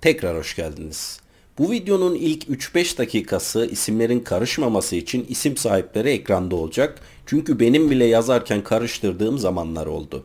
Tekrar hoş geldiniz. Bu videonun ilk 3-5 dakikası isimlerin karışmaması için isim sahipleri ekranda olacak. Çünkü benim bile yazarken karıştırdığım zamanlar oldu.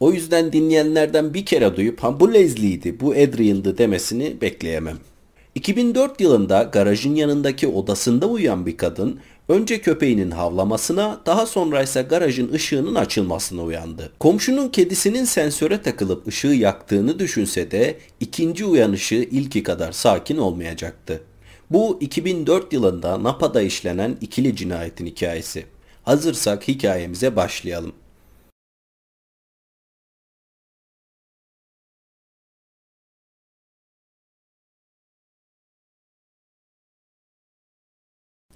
O yüzden dinleyenlerden bir kere duyup ha bu Leslie'ydi, bu Adrian'dı demesini bekleyemem. 2004 yılında garajın yanındaki odasında uyuyan bir kadın önce köpeğinin havlamasına daha sonra ise garajın ışığının açılmasına uyandı. Komşunun kedisinin sensöre takılıp ışığı yaktığını düşünse de ikinci uyanışı ilki kadar sakin olmayacaktı. Bu 2004 yılında Napa'da işlenen ikili cinayetin hikayesi. Hazırsak hikayemize başlayalım.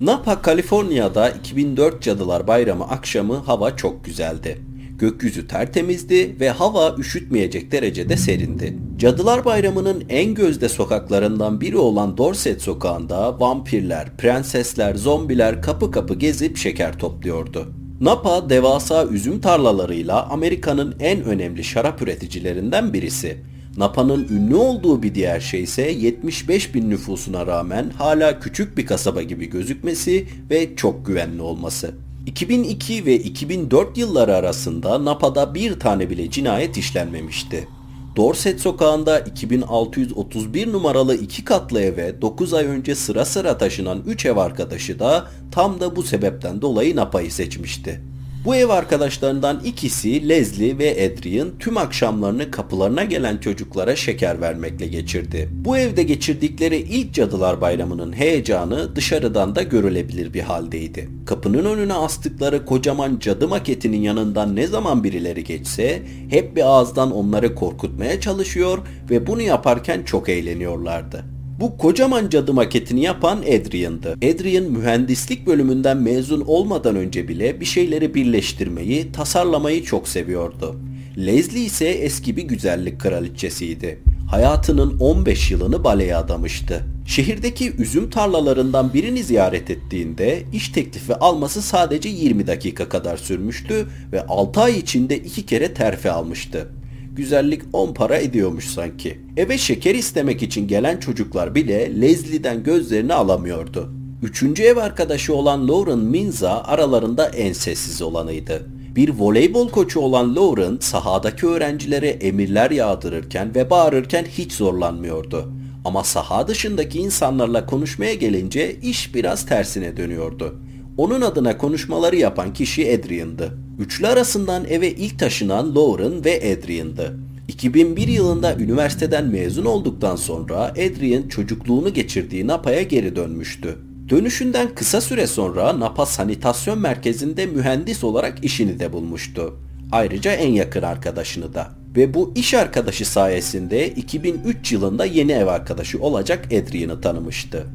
Napa, Kaliforniya'da 2004 Cadılar Bayramı akşamı hava çok güzeldi. Gökyüzü tertemizdi ve hava üşütmeyecek derecede serindi. Cadılar Bayramı'nın en gözde sokaklarından biri olan Dorset sokağında vampirler, prensesler, zombiler kapı kapı gezip şeker topluyordu. Napa devasa üzüm tarlalarıyla Amerika'nın en önemli şarap üreticilerinden birisi. Napa'nın ünlü olduğu bir diğer şey ise 75 bin nüfusuna rağmen hala küçük bir kasaba gibi gözükmesi ve çok güvenli olması. 2002 ve 2004 yılları arasında Napa'da bir tane bile cinayet işlenmemişti. Dorset sokağında 2631 numaralı iki katlı eve 9 ay önce sıra sıra taşınan 3 ev arkadaşı da tam da bu sebepten dolayı Napa'yı seçmişti. Bu ev arkadaşlarından ikisi Leslie ve Adrian tüm akşamlarını kapılarına gelen çocuklara şeker vermekle geçirdi. Bu evde geçirdikleri ilk Cadılar Bayramı'nın heyecanı dışarıdan da görülebilir bir haldeydi. Kapının önüne astıkları kocaman cadı maketinin yanından ne zaman birileri geçse hep bir ağızdan onları korkutmaya çalışıyor ve bunu yaparken çok eğleniyorlardı. Bu kocaman cadı maketini yapan Adrian'dı. Adrian mühendislik bölümünden mezun olmadan önce bile bir şeyleri birleştirmeyi, tasarlamayı çok seviyordu. Leslie ise eski bir güzellik kraliçesiydi. Hayatının 15 yılını baleye adamıştı. Şehirdeki üzüm tarlalarından birini ziyaret ettiğinde iş teklifi alması sadece 20 dakika kadar sürmüştü ve 6 ay içinde iki kere terfi almıştı güzellik 10 para ediyormuş sanki. Eve şeker istemek için gelen çocuklar bile Leslie'den gözlerini alamıyordu. Üçüncü ev arkadaşı olan Lauren Minza aralarında en sessiz olanıydı. Bir voleybol koçu olan Lauren sahadaki öğrencilere emirler yağdırırken ve bağırırken hiç zorlanmıyordu. Ama saha dışındaki insanlarla konuşmaya gelince iş biraz tersine dönüyordu. Onun adına konuşmaları yapan kişi Adrian'dı. Üçlü arasından eve ilk taşınan Lauren ve Adrian'dı. 2001 yılında üniversiteden mezun olduktan sonra Adrian çocukluğunu geçirdiği Napa'ya geri dönmüştü. Dönüşünden kısa süre sonra Napa Sanitasyon Merkezi'nde mühendis olarak işini de bulmuştu. Ayrıca en yakın arkadaşını da. Ve bu iş arkadaşı sayesinde 2003 yılında yeni ev arkadaşı olacak Adrian'ı tanımıştı.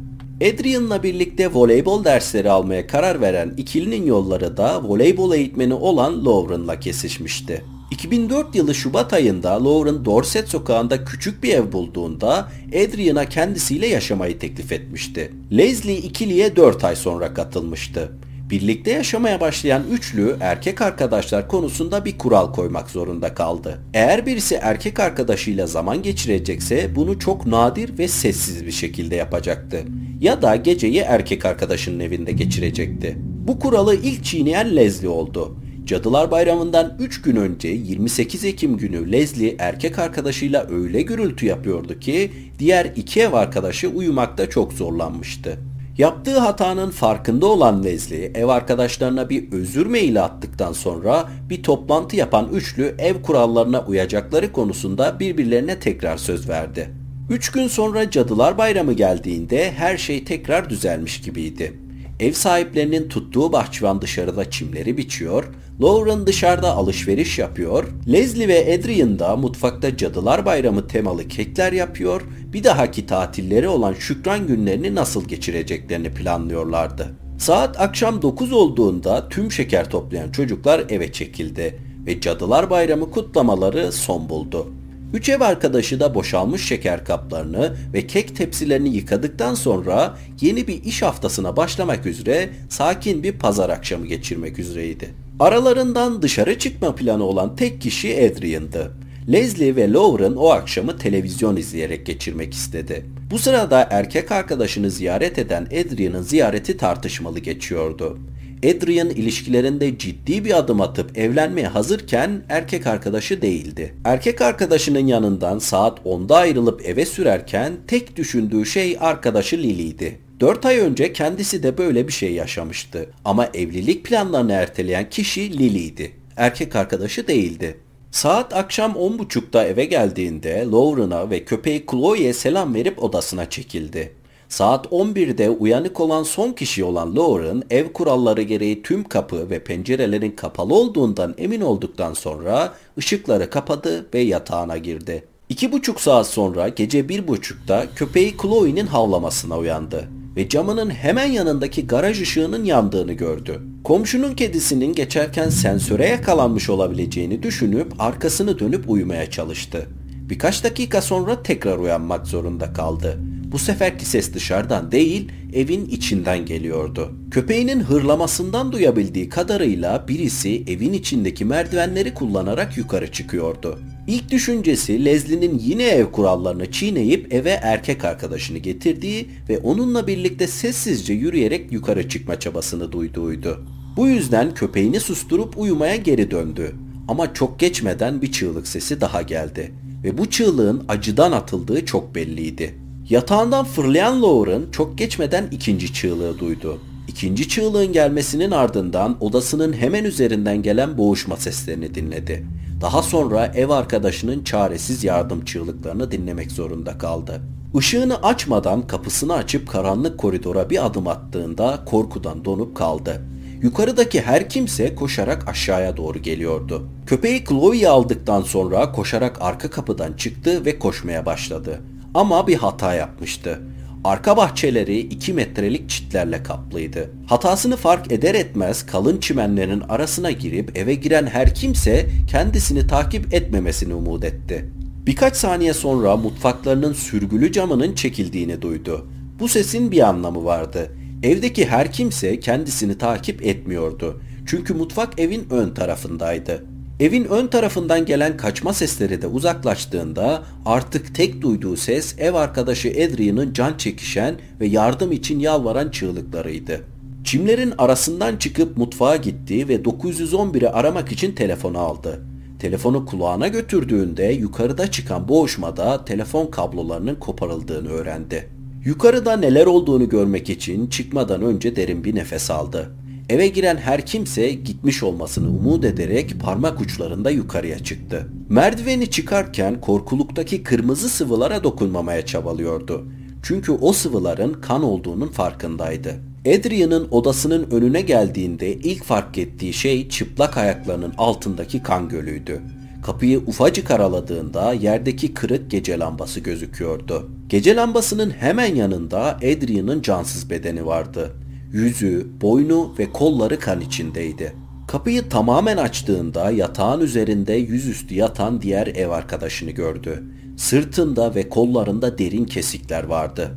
Adrian'la birlikte voleybol dersleri almaya karar veren ikilinin yolları da voleybol eğitmeni olan Lauren'la kesişmişti. 2004 yılı Şubat ayında Lauren Dorset sokağında küçük bir ev bulduğunda Adrian'a kendisiyle yaşamayı teklif etmişti. Leslie ikiliye 4 ay sonra katılmıştı. Birlikte yaşamaya başlayan üçlü erkek arkadaşlar konusunda bir kural koymak zorunda kaldı. Eğer birisi erkek arkadaşıyla zaman geçirecekse bunu çok nadir ve sessiz bir şekilde yapacaktı. Ya da geceyi erkek arkadaşının evinde geçirecekti. Bu kuralı ilk çiğneyen Leslie oldu. Cadılar Bayramı'ndan 3 gün önce 28 Ekim günü Leslie erkek arkadaşıyla öyle gürültü yapıyordu ki diğer iki ev arkadaşı uyumakta çok zorlanmıştı. Yaptığı hatanın farkında olan Leslie ev arkadaşlarına bir özür maili attıktan sonra bir toplantı yapan üçlü ev kurallarına uyacakları konusunda birbirlerine tekrar söz verdi. Üç gün sonra Cadılar Bayramı geldiğinde her şey tekrar düzelmiş gibiydi. Ev sahiplerinin tuttuğu bahçıvan dışarıda çimleri biçiyor, Lauren dışarıda alışveriş yapıyor, Leslie ve Adrian da mutfakta Cadılar Bayramı temalı kekler yapıyor, bir dahaki tatilleri olan şükran günlerini nasıl geçireceklerini planlıyorlardı. Saat akşam 9 olduğunda tüm şeker toplayan çocuklar eve çekildi ve Cadılar Bayramı kutlamaları son buldu. Üç ev arkadaşı da boşalmış şeker kaplarını ve kek tepsilerini yıkadıktan sonra yeni bir iş haftasına başlamak üzere sakin bir pazar akşamı geçirmek üzereydi. Aralarından dışarı çıkma planı olan tek kişi Adrian'dı. Leslie ve Lauren o akşamı televizyon izleyerek geçirmek istedi. Bu sırada erkek arkadaşını ziyaret eden Adrian'ın ziyareti tartışmalı geçiyordu. Adrian ilişkilerinde ciddi bir adım atıp evlenmeye hazırken erkek arkadaşı değildi. Erkek arkadaşının yanından saat 10'da ayrılıp eve sürerken tek düşündüğü şey arkadaşı Lily'ydi. 4 ay önce kendisi de böyle bir şey yaşamıştı. Ama evlilik planlarını erteleyen kişi Lily'ydi. Erkek arkadaşı değildi. Saat akşam 10.30'da eve geldiğinde Lauren'a ve köpeği Chloe'ye selam verip odasına çekildi. Saat 11'de uyanık olan son kişi olan Lauren ev kuralları gereği tüm kapı ve pencerelerin kapalı olduğundan emin olduktan sonra ışıkları kapadı ve yatağına girdi. İki buçuk saat sonra gece bir buçukta köpeği Chloe'nin havlamasına uyandı ve camının hemen yanındaki garaj ışığının yandığını gördü. Komşunun kedisinin geçerken sensöre yakalanmış olabileceğini düşünüp arkasını dönüp uyumaya çalıştı. Birkaç dakika sonra tekrar uyanmak zorunda kaldı. Bu seferki ses dışarıdan değil, evin içinden geliyordu. Köpeğinin hırlamasından duyabildiği kadarıyla birisi evin içindeki merdivenleri kullanarak yukarı çıkıyordu. İlk düşüncesi Leslie'nin yine ev kurallarını çiğneyip eve erkek arkadaşını getirdiği ve onunla birlikte sessizce yürüyerek yukarı çıkma çabasını duyduğuydu. Bu yüzden köpeğini susturup uyumaya geri döndü. Ama çok geçmeden bir çığlık sesi daha geldi ve bu çığlığın acıdan atıldığı çok belliydi. Yatağından fırlayan Lauren çok geçmeden ikinci çığlığı duydu. İkinci çığlığın gelmesinin ardından odasının hemen üzerinden gelen boğuşma seslerini dinledi. Daha sonra ev arkadaşının çaresiz yardım çığlıklarını dinlemek zorunda kaldı. Işığını açmadan kapısını açıp karanlık koridora bir adım attığında korkudan donup kaldı. Yukarıdaki her kimse koşarak aşağıya doğru geliyordu. Köpeği Chloe'yi aldıktan sonra koşarak arka kapıdan çıktı ve koşmaya başladı. Ama bir hata yapmıştı. Arka bahçeleri 2 metrelik çitlerle kaplıydı. Hatasını fark eder etmez kalın çimenlerin arasına girip eve giren her kimse kendisini takip etmemesini umut etti. Birkaç saniye sonra mutfaklarının sürgülü camının çekildiğini duydu. Bu sesin bir anlamı vardı. Evdeki her kimse kendisini takip etmiyordu. Çünkü mutfak evin ön tarafındaydı. Evin ön tarafından gelen kaçma sesleri de uzaklaştığında artık tek duyduğu ses ev arkadaşı Adrian'ın can çekişen ve yardım için yalvaran çığlıklarıydı. Çimlerin arasından çıkıp mutfağa gitti ve 911'i aramak için telefonu aldı. Telefonu kulağına götürdüğünde yukarıda çıkan boğuşmada telefon kablolarının koparıldığını öğrendi. Yukarıda neler olduğunu görmek için çıkmadan önce derin bir nefes aldı. Eve giren her kimse gitmiş olmasını umut ederek parmak uçlarında yukarıya çıktı. Merdiveni çıkarken korkuluktaki kırmızı sıvılara dokunmamaya çabalıyordu. Çünkü o sıvıların kan olduğunun farkındaydı. Adrian'ın odasının önüne geldiğinde ilk fark ettiği şey çıplak ayaklarının altındaki kan gölüydü. Kapıyı ufacık araladığında yerdeki kırık gece lambası gözüküyordu. Gece lambasının hemen yanında Adrian'ın cansız bedeni vardı. Yüzü, boynu ve kolları kan içindeydi. Kapıyı tamamen açtığında yatağın üzerinde yüzüstü yatan diğer ev arkadaşını gördü. Sırtında ve kollarında derin kesikler vardı.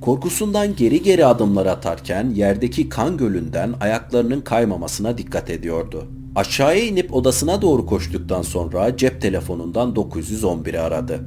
Korkusundan geri geri adımlar atarken yerdeki kan gölünden ayaklarının kaymamasına dikkat ediyordu. Aşağıya inip odasına doğru koştuktan sonra cep telefonundan 911'i aradı.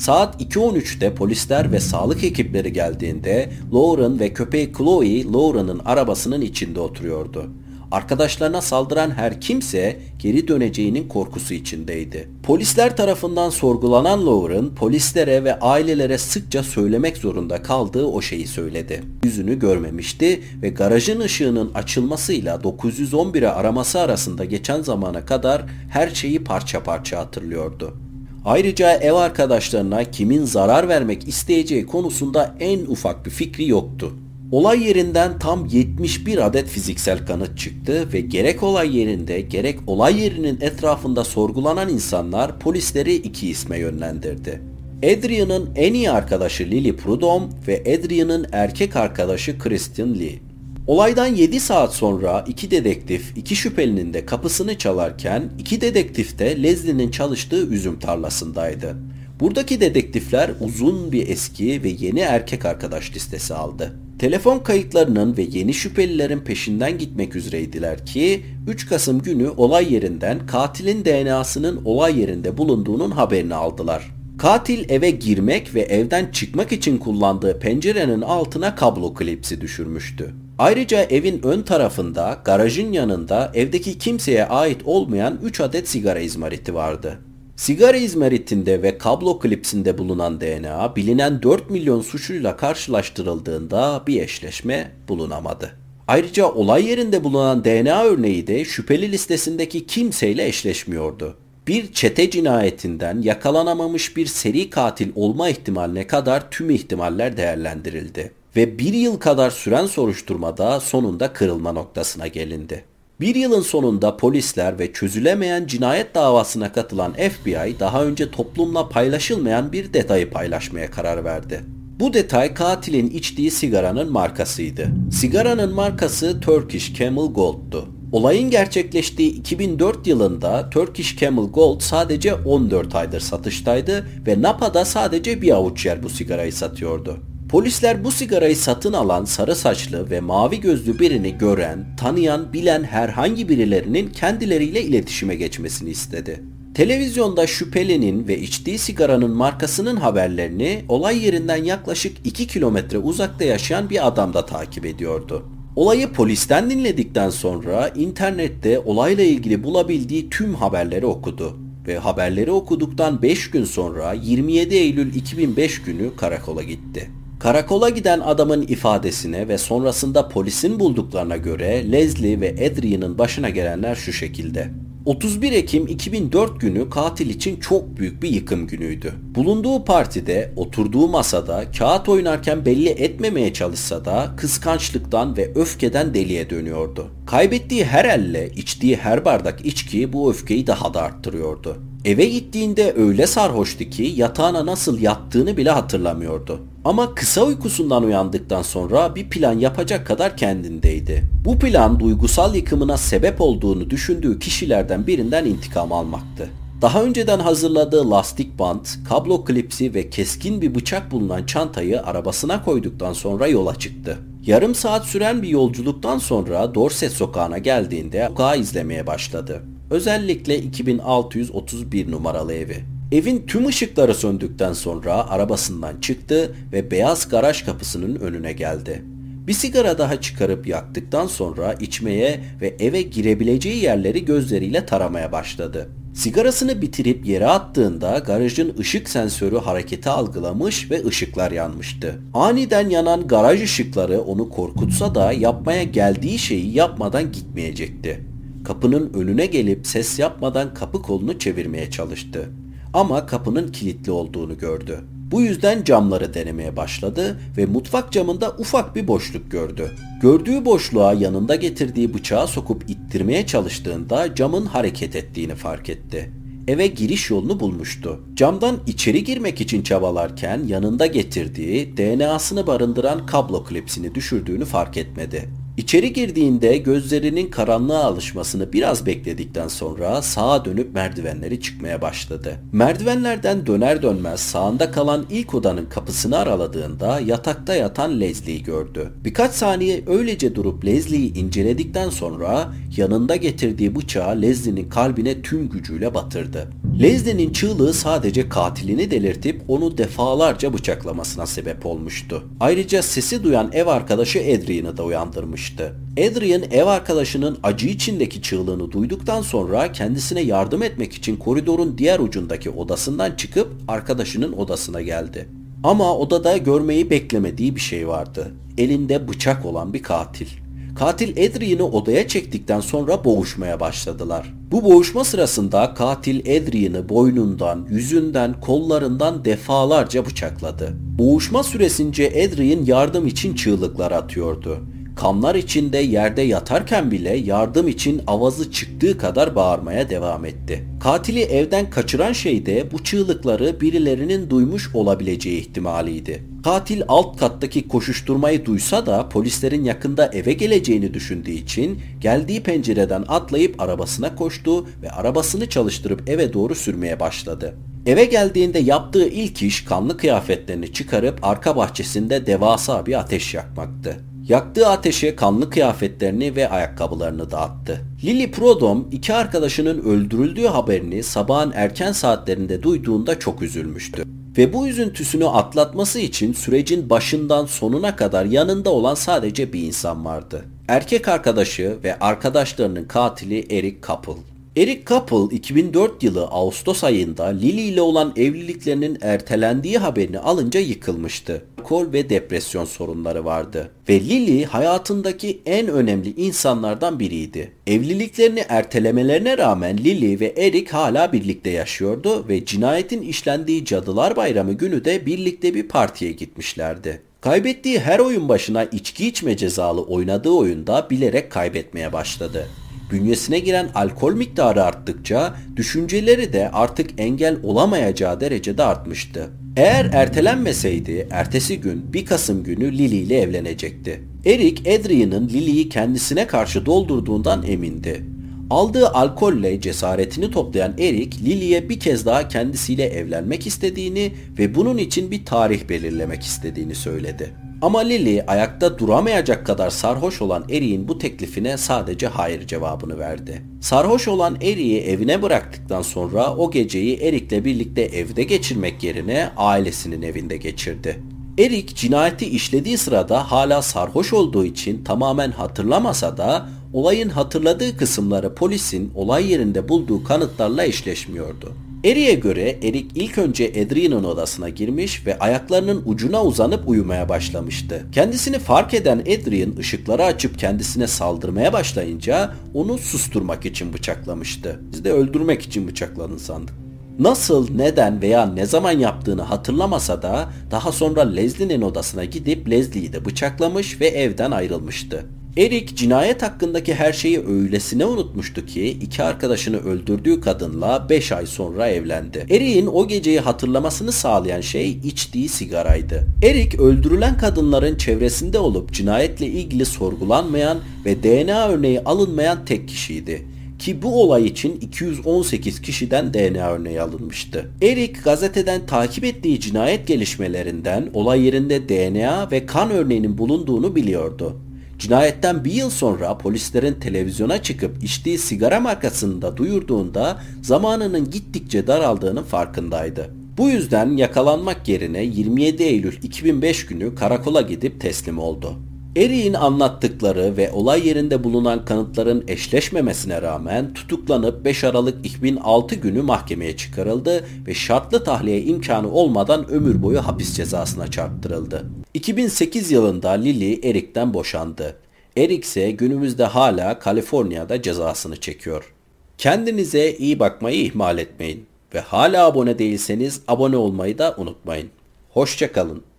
Saat 2.13'te polisler ve sağlık ekipleri geldiğinde Lauren ve köpeği Chloe Lauren'ın arabasının içinde oturuyordu. Arkadaşlarına saldıran her kimse geri döneceğinin korkusu içindeydi. Polisler tarafından sorgulanan Lauren polislere ve ailelere sıkça söylemek zorunda kaldığı o şeyi söyledi. Yüzünü görmemişti ve garajın ışığının açılmasıyla 911'e araması arasında geçen zamana kadar her şeyi parça parça hatırlıyordu. Ayrıca ev arkadaşlarına kimin zarar vermek isteyeceği konusunda en ufak bir fikri yoktu. Olay yerinden tam 71 adet fiziksel kanıt çıktı ve gerek olay yerinde gerek olay yerinin etrafında sorgulanan insanlar polisleri iki isme yönlendirdi. Adrian'ın en iyi arkadaşı Lily Prudhomme ve Adrian'ın erkek arkadaşı Kristen Lee. Olaydan 7 saat sonra iki dedektif iki şüphelinin de kapısını çalarken iki dedektif de Leslie'nin çalıştığı üzüm tarlasındaydı. Buradaki dedektifler uzun bir eski ve yeni erkek arkadaş listesi aldı. Telefon kayıtlarının ve yeni şüphelilerin peşinden gitmek üzereydiler ki 3 Kasım günü olay yerinden katilin DNA'sının olay yerinde bulunduğunun haberini aldılar. Katil eve girmek ve evden çıkmak için kullandığı pencerenin altına kablo klipsi düşürmüştü. Ayrıca evin ön tarafında, garajın yanında evdeki kimseye ait olmayan 3 adet sigara izmariti vardı. Sigara izmaritinde ve kablo klipsinde bulunan DNA bilinen 4 milyon suçluyla karşılaştırıldığında bir eşleşme bulunamadı. Ayrıca olay yerinde bulunan DNA örneği de şüpheli listesindeki kimseyle eşleşmiyordu. Bir çete cinayetinden yakalanamamış bir seri katil olma ihtimaline kadar tüm ihtimaller değerlendirildi. Ve bir yıl kadar süren soruşturmada sonunda kırılma noktasına gelindi. Bir yılın sonunda polisler ve çözülemeyen cinayet davasına katılan FBI daha önce toplumla paylaşılmayan bir detayı paylaşmaya karar verdi. Bu detay katilin içtiği sigaranın markasıydı. Sigaranın markası Turkish Camel Gold'tu. Olayın gerçekleştiği 2004 yılında Turkish Camel Gold sadece 14 aydır satıştaydı ve Napa'da sadece bir avuç yer bu sigarayı satıyordu. Polisler bu sigarayı satın alan sarı saçlı ve mavi gözlü birini gören, tanıyan, bilen herhangi birilerinin kendileriyle iletişime geçmesini istedi. Televizyonda şüphelinin ve içtiği sigaranın markasının haberlerini olay yerinden yaklaşık 2 kilometre uzakta yaşayan bir adam da takip ediyordu. Olayı polisten dinledikten sonra internette olayla ilgili bulabildiği tüm haberleri okudu ve haberleri okuduktan 5 gün sonra 27 Eylül 2005 günü karakola gitti. Karakola giden adamın ifadesine ve sonrasında polisin bulduklarına göre Leslie ve Adrian'ın başına gelenler şu şekilde. 31 Ekim 2004 günü katil için çok büyük bir yıkım günüydü. Bulunduğu partide, oturduğu masada kağıt oynarken belli etmemeye çalışsa da kıskançlıktan ve öfkeden deliye dönüyordu. Kaybettiği her elle, içtiği her bardak içki bu öfkeyi daha da arttırıyordu. Eve gittiğinde öyle sarhoştu ki yatağına nasıl yattığını bile hatırlamıyordu. Ama kısa uykusundan uyandıktan sonra bir plan yapacak kadar kendindeydi. Bu plan duygusal yıkımına sebep olduğunu düşündüğü kişilerden birinden intikam almaktı. Daha önceden hazırladığı lastik bant, kablo klipsi ve keskin bir bıçak bulunan çantayı arabasına koyduktan sonra yola çıktı. Yarım saat süren bir yolculuktan sonra Dorset sokağına geldiğinde sokağı izlemeye başladı. Özellikle 2631 numaralı evi. Evin tüm ışıkları söndükten sonra arabasından çıktı ve beyaz garaj kapısının önüne geldi. Bir sigara daha çıkarıp yaktıktan sonra içmeye ve eve girebileceği yerleri gözleriyle taramaya başladı. Sigarasını bitirip yere attığında garajın ışık sensörü hareketi algılamış ve ışıklar yanmıştı. Aniden yanan garaj ışıkları onu korkutsa da yapmaya geldiği şeyi yapmadan gitmeyecekti. Kapının önüne gelip ses yapmadan kapı kolunu çevirmeye çalıştı. Ama kapının kilitli olduğunu gördü. Bu yüzden camları denemeye başladı ve mutfak camında ufak bir boşluk gördü. Gördüğü boşluğa yanında getirdiği bıçağı sokup ittirmeye çalıştığında camın hareket ettiğini fark etti. Eve giriş yolunu bulmuştu. Camdan içeri girmek için çabalarken yanında getirdiği DNA'sını barındıran kablo klipsini düşürdüğünü fark etmedi. İçeri girdiğinde gözlerinin karanlığa alışmasını biraz bekledikten sonra sağa dönüp merdivenleri çıkmaya başladı. Merdivenlerden döner dönmez sağında kalan ilk odanın kapısını araladığında yatakta yatan Leslie'yi gördü. Birkaç saniye öylece durup Leslie'yi inceledikten sonra yanında getirdiği bıçağı Leslie'nin kalbine tüm gücüyle batırdı. Leslie'nin çığlığı sadece katilini delirtip onu defalarca bıçaklamasına sebep olmuştu. Ayrıca sesi duyan ev arkadaşı Adrian'ı da uyandırmıştı. Adrian ev arkadaşının acı içindeki çığlığını duyduktan sonra kendisine yardım etmek için koridorun diğer ucundaki odasından çıkıp arkadaşının odasına geldi. Ama odada görmeyi beklemediği bir şey vardı. Elinde bıçak olan bir katil. Katil Adrian'ı odaya çektikten sonra boğuşmaya başladılar. Bu boğuşma sırasında katil Adrian'ı boynundan, yüzünden, kollarından defalarca bıçakladı. Boğuşma süresince Adrian yardım için çığlıklar atıyordu. Kanlar içinde yerde yatarken bile yardım için avazı çıktığı kadar bağırmaya devam etti. Katili evden kaçıran şey de bu çığlıkları birilerinin duymuş olabileceği ihtimaliydi. Katil alt kattaki koşuşturmayı duysa da polislerin yakında eve geleceğini düşündüğü için geldiği pencereden atlayıp arabasına koştu ve arabasını çalıştırıp eve doğru sürmeye başladı. Eve geldiğinde yaptığı ilk iş kanlı kıyafetlerini çıkarıp arka bahçesinde devasa bir ateş yakmaktı. Yaktığı ateşe kanlı kıyafetlerini ve ayakkabılarını dağıttı. Lily Prodom iki arkadaşının öldürüldüğü haberini sabahın erken saatlerinde duyduğunda çok üzülmüştü. Ve bu üzüntüsünü atlatması için sürecin başından sonuna kadar yanında olan sadece bir insan vardı. Erkek arkadaşı ve arkadaşlarının katili Eric Couple. Eric Couple 2004 yılı Ağustos ayında Lily ile olan evliliklerinin ertelendiği haberini alınca yıkılmıştı. Alkol ve depresyon sorunları vardı. Ve Lily hayatındaki en önemli insanlardan biriydi. Evliliklerini ertelemelerine rağmen Lily ve Eric hala birlikte yaşıyordu ve cinayetin işlendiği Cadılar Bayramı günü de birlikte bir partiye gitmişlerdi. Kaybettiği her oyun başına içki içme cezalı oynadığı oyunda bilerek kaybetmeye başladı. Bünyesine giren alkol miktarı arttıkça düşünceleri de artık engel olamayacağı derecede artmıştı. Eğer ertelenmeseydi ertesi gün 1 Kasım günü Lily ile evlenecekti. Eric Adrian'ın Lily'yi kendisine karşı doldurduğundan emindi. Aldığı alkolle cesaretini toplayan Eric, Lily'ye bir kez daha kendisiyle evlenmek istediğini ve bunun için bir tarih belirlemek istediğini söyledi. Ama Lily ayakta duramayacak kadar sarhoş olan Eric'in bu teklifine sadece hayır cevabını verdi. Sarhoş olan Eric'i evine bıraktıktan sonra o geceyi Eric'le birlikte evde geçirmek yerine ailesinin evinde geçirdi. Erik cinayeti işlediği sırada hala sarhoş olduğu için tamamen hatırlamasa da olayın hatırladığı kısımları polisin olay yerinde bulduğu kanıtlarla eşleşmiyordu. Erik'e göre Erik ilk önce Adrian'ın odasına girmiş ve ayaklarının ucuna uzanıp uyumaya başlamıştı. Kendisini fark eden Adrian ışıkları açıp kendisine saldırmaya başlayınca onu susturmak için bıçaklamıştı. Biz de öldürmek için bıçakladın sandık. Nasıl, neden veya ne zaman yaptığını hatırlamasa da daha sonra Leslie'nin odasına gidip Leslie'yi de bıçaklamış ve evden ayrılmıştı. Erik cinayet hakkındaki her şeyi öylesine unutmuştu ki iki arkadaşını öldürdüğü kadınla 5 ay sonra evlendi. Erik'in o geceyi hatırlamasını sağlayan şey içtiği sigaraydı. Erik öldürülen kadınların çevresinde olup cinayetle ilgili sorgulanmayan ve DNA örneği alınmayan tek kişiydi ki bu olay için 218 kişiden DNA örneği alınmıştı. Eric gazeteden takip ettiği cinayet gelişmelerinden olay yerinde DNA ve kan örneğinin bulunduğunu biliyordu. Cinayetten bir yıl sonra polislerin televizyona çıkıp içtiği sigara markasını da duyurduğunda zamanının gittikçe daraldığının farkındaydı. Bu yüzden yakalanmak yerine 27 Eylül 2005 günü karakola gidip teslim oldu. Erik'in anlattıkları ve olay yerinde bulunan kanıtların eşleşmemesine rağmen tutuklanıp 5 Aralık 2006 günü mahkemeye çıkarıldı ve şartlı tahliye imkanı olmadan ömür boyu hapis cezasına çarptırıldı. 2008 yılında Lily Erik'ten boşandı. Erik ise günümüzde hala Kaliforniya'da cezasını çekiyor. Kendinize iyi bakmayı ihmal etmeyin ve hala abone değilseniz abone olmayı da unutmayın. Hoşçakalın.